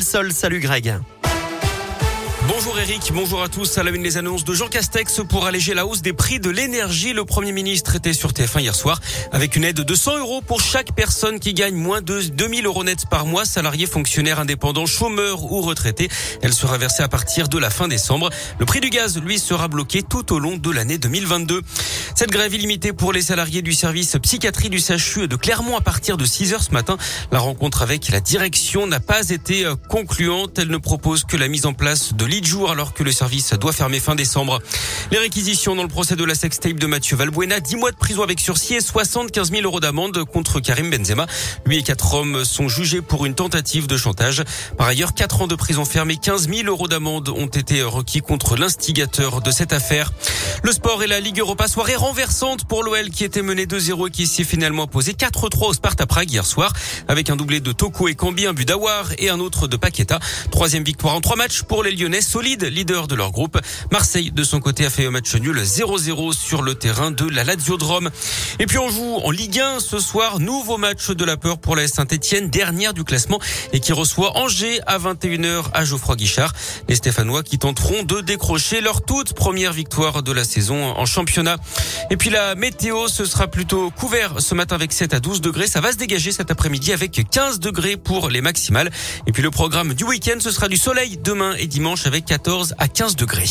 Sol, salut Greg. Bonjour Eric, bonjour à tous. À la une les annonces de Jean Castex pour alléger la hausse des prix de l'énergie. Le Premier ministre était sur TF1 hier soir avec une aide de 100 euros pour chaque personne qui gagne moins de 2000 euros net par mois, salariés, fonctionnaires, indépendants, chômeurs ou retraités. Elle sera versée à partir de la fin décembre. Le prix du gaz, lui, sera bloqué tout au long de l'année 2022. Cette grève illimitée pour les salariés du service psychiatrie du CHU de Clermont à partir de 6 heures ce matin. La rencontre avec la direction n'a pas été euh, concluante. Elle ne propose que la mise en place de lits de alors que le service doit fermer fin décembre. Les réquisitions dans le procès de la sextape de Mathieu Valbuena, 10 mois de prison avec sursis et 75 000 euros d'amende contre Karim Benzema. Lui et quatre hommes sont jugés pour une tentative de chantage. Par ailleurs, 4 ans de prison ferme et 15 000 euros d'amende ont été requis contre l'instigateur de cette affaire. Le sport et la Ligue Europa, soirée renversante pour l'OL qui était mené 2-0 et qui s'est finalement posé 4-3 au Sparta Prague hier soir avec un doublé de Toko et Cambi, un but d'Awar et un autre de Paqueta. Troisième victoire en trois matchs pour les Lyonnais, solide leader de leur groupe. Marseille, de son côté, a fait un match nul 0-0 sur le terrain de la Lazio de Rome. Et puis on joue en Ligue 1 ce soir, nouveau match de la peur pour la Saint-Etienne, dernière du classement et qui reçoit Angers à 21h à Geoffroy Guichard. Les Stéphanois qui tenteront de décrocher leur toute première victoire de la saison en championnat. Et puis la météo, ce sera plutôt couvert ce matin avec 7 à 12 degrés. Ça va se dégager cet après-midi avec 15 degrés pour les maximales. Et puis le programme du week-end, ce sera du soleil demain et dimanche avec 14 à 15 degrés.